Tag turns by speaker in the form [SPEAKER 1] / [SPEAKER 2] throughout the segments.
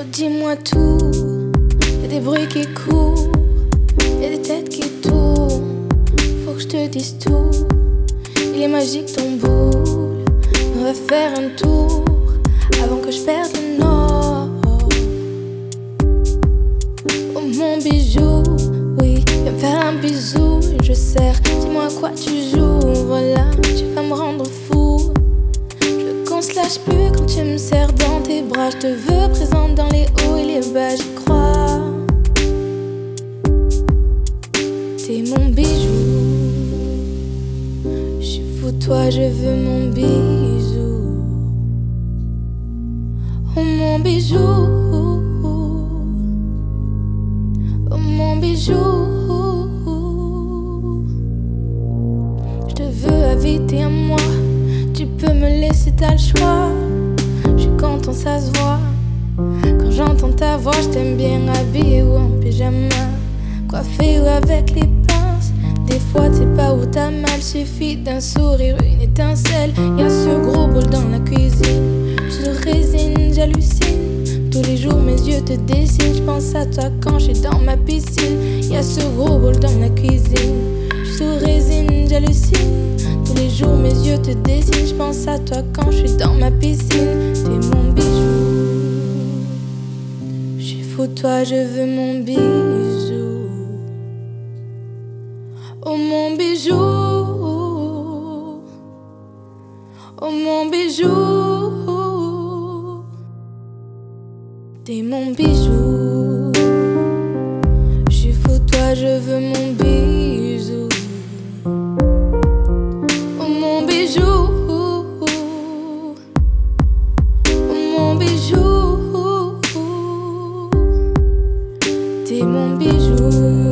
[SPEAKER 1] Oh, dis-moi tout. Y'a des bruits qui courent, y'a des têtes qui tournent. Faut que je te dise tout. Il est magique ton boule. On va faire un tour avant que je perde le nord. Oh, mon bijou, oui, viens me faire un bisou. Je sers, dis-moi à quoi tu joues. Voilà, tu vas me rendre fou. Je qu'on se lâche plus quand tu me serres dans tes bras. Je te veux T'es mon bijou. Je suis fou, toi, je veux mon bisou. Oh mon bijou. Oh mon bijou. Je te veux inviter à moi. Tu peux me laisser, t'as le choix. Je suis content, ça se voit. Quand j'entends ta voix, je t'aime bien habillé ou en pyjama. Coiffé ou avec les pinces. Des fois, sais pas où t'as mal. Suffit d'un sourire, une étincelle. Y'a ce gros bol dans la cuisine. Je résine, j'hallucine. Tous les jours, mes yeux te dessinent. Je pense à toi quand je suis dans ma piscine. Y'a ce gros bol dans la cuisine. Je résine, j'hallucine. Tous les jours, mes yeux te dessinent. Je pense à toi quand je suis dans ma piscine. T'es mon bijou. Je suis fou, toi, je veux mon bisou. Oh mon bijou. Oh mon bijou. T'es mon bijou. Je suis toi, je veux mon bisou. Oh mon bijou. Oh mon bijou. T'es mon bijou.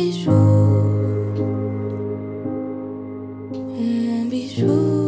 [SPEAKER 1] Bijou. Oh mon bijou. T'es mon bijou.